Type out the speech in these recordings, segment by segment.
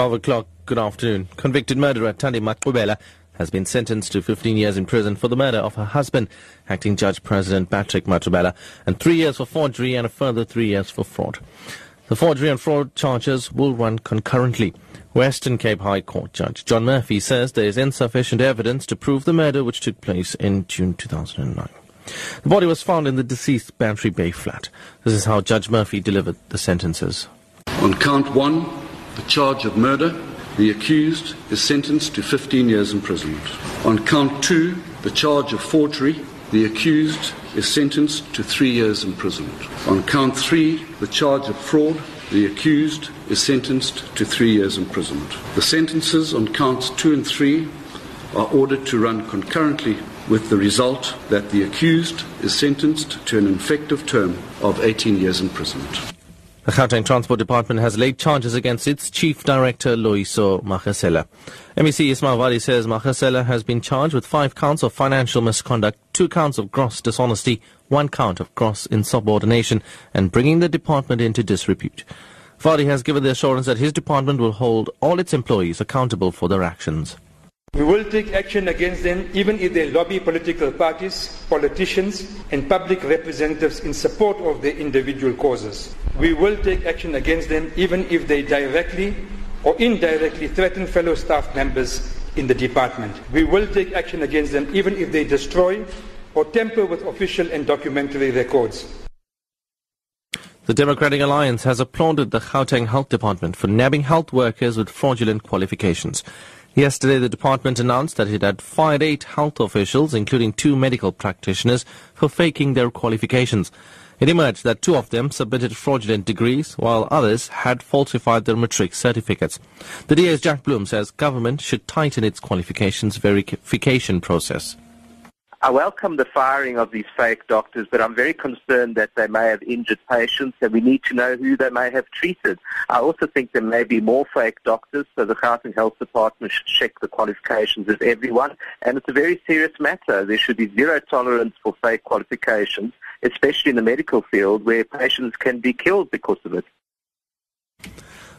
12 o'clock, good afternoon. Convicted murderer Thandi Maqubela has been sentenced to 15 years in prison for the murder of her husband, acting Judge President Patrick Maqubela, and three years for forgery and a further three years for fraud. The forgery and fraud charges will run concurrently. Western Cape High Court Judge John Murphy says there is insufficient evidence to prove the murder which took place in June 2009. The body was found in the deceased Bantry Bay flat. This is how Judge Murphy delivered the sentences. On count one, the charge of murder, the accused is sentenced to 15 years imprisonment. On count two, the charge of forgery, the accused is sentenced to three years imprisonment. On count three, the charge of fraud, the accused is sentenced to three years imprisonment. The sentences on counts two and three are ordered to run concurrently with the result that the accused is sentenced to an effective term of 18 years imprisonment. The Gauteng Transport Department has laid charges against its Chief Director, Loyiso Magasela. MEC Ismail Vadi says Magasela has been charged with five counts of financial misconduct, two counts of gross dishonesty, one count of gross insubordination, and bringing the department into disrepute. Vadi has given the assurance that his department will hold all its employees accountable for their actions. We will take action against them even if they lobby political parties, politicians, and public representatives in support of their individual causes. We will take action against them even if they directly or indirectly threaten fellow staff members in the department. We will take action against them even if they destroy or tamper with official and documentary records. The Democratic Alliance has applauded the Gauteng Health Department for nabbing health workers with fraudulent qualifications. Yesterday, the department announced that it had fired eight health officials, including two medical practitioners, for faking their qualifications. It emerged that two of them submitted fraudulent degrees, while others had falsified their matric certificates. The DA's Jack Bloom says government should tighten its qualifications verification process. I welcome the firing of these fake doctors, but I'm very concerned that they may have injured patients and we need to know who they may have treated. I also think there may be more fake doctors, so the Gauteng Health Department should check the qualifications of everyone. And it's a very serious matter. There should be zero tolerance for fake qualifications, especially in the medical field where patients can be killed because of it.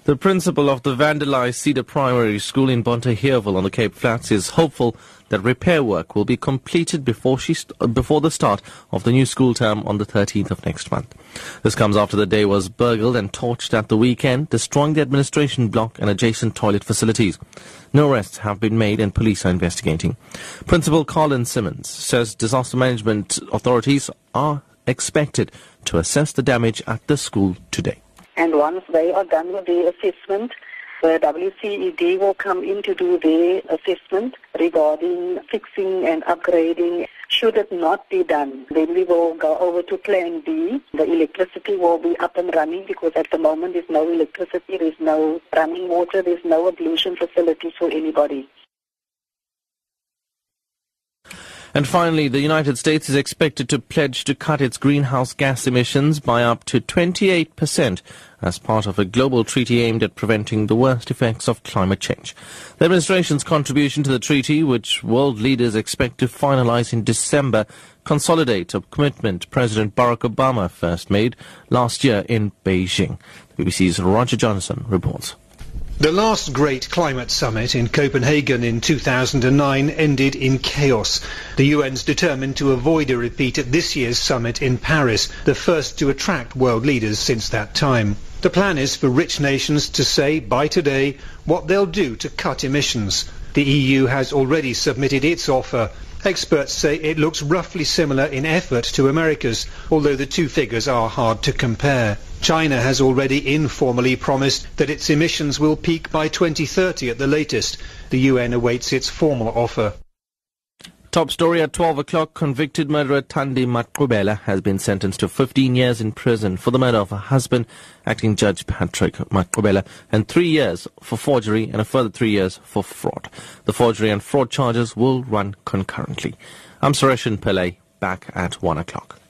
The principal of the vandalized Cedar Primary School in Bonteheuwel on the Cape Flats is hopeful that repair work will be completed before, she st- uh, before the start of the new school term on the 13th of next month. This comes after the day was burgled and torched at the weekend, destroying the administration block and adjacent toilet facilities. No arrests have been made and police are investigating. Principal Colin Simmons says disaster management authorities are expected to assess the damage at the school today. And once they are done with the assessment, the WCED will come in to do their assessment regarding fixing and upgrading. Should it not be done, then we will go over to Plan B. The electricity will be up and running because at the moment there's no electricity, there's no running water, there's no ablution facilities for anybody. And finally, the United States is expected to pledge to cut its greenhouse gas emissions by up to 28% as part of a global treaty aimed at preventing the worst effects of climate change. The administration's contribution to the treaty, which world leaders expect to finalize in December, consolidates a commitment President Barack Obama first made last year in Beijing. The BBC's Roger Johnson reports. The last great climate summit in Copenhagen in 2009 ended in chaos. The UN's determined to avoid a repeat at this year's summit in Paris, the first to attract world leaders since that time. The plan is for rich nations to say by today what they'll do to cut emissions. The EU has already submitted its offer. Experts say it looks roughly similar in effort to America's, although the two figures are hard to compare. China has already informally promised that its emissions will peak by 2030 at the latest. The UN awaits its formal offer. Top story at 12 o'clock. Convicted murderer Thandi Maqubela has been sentenced to 15 years in prison for the murder of her husband, acting judge Patrick Maqubela, and three years for forgery and a further three years for fraud. The forgery and fraud charges will run concurrently. I'm Sareshen Pillay, back at 1 o'clock.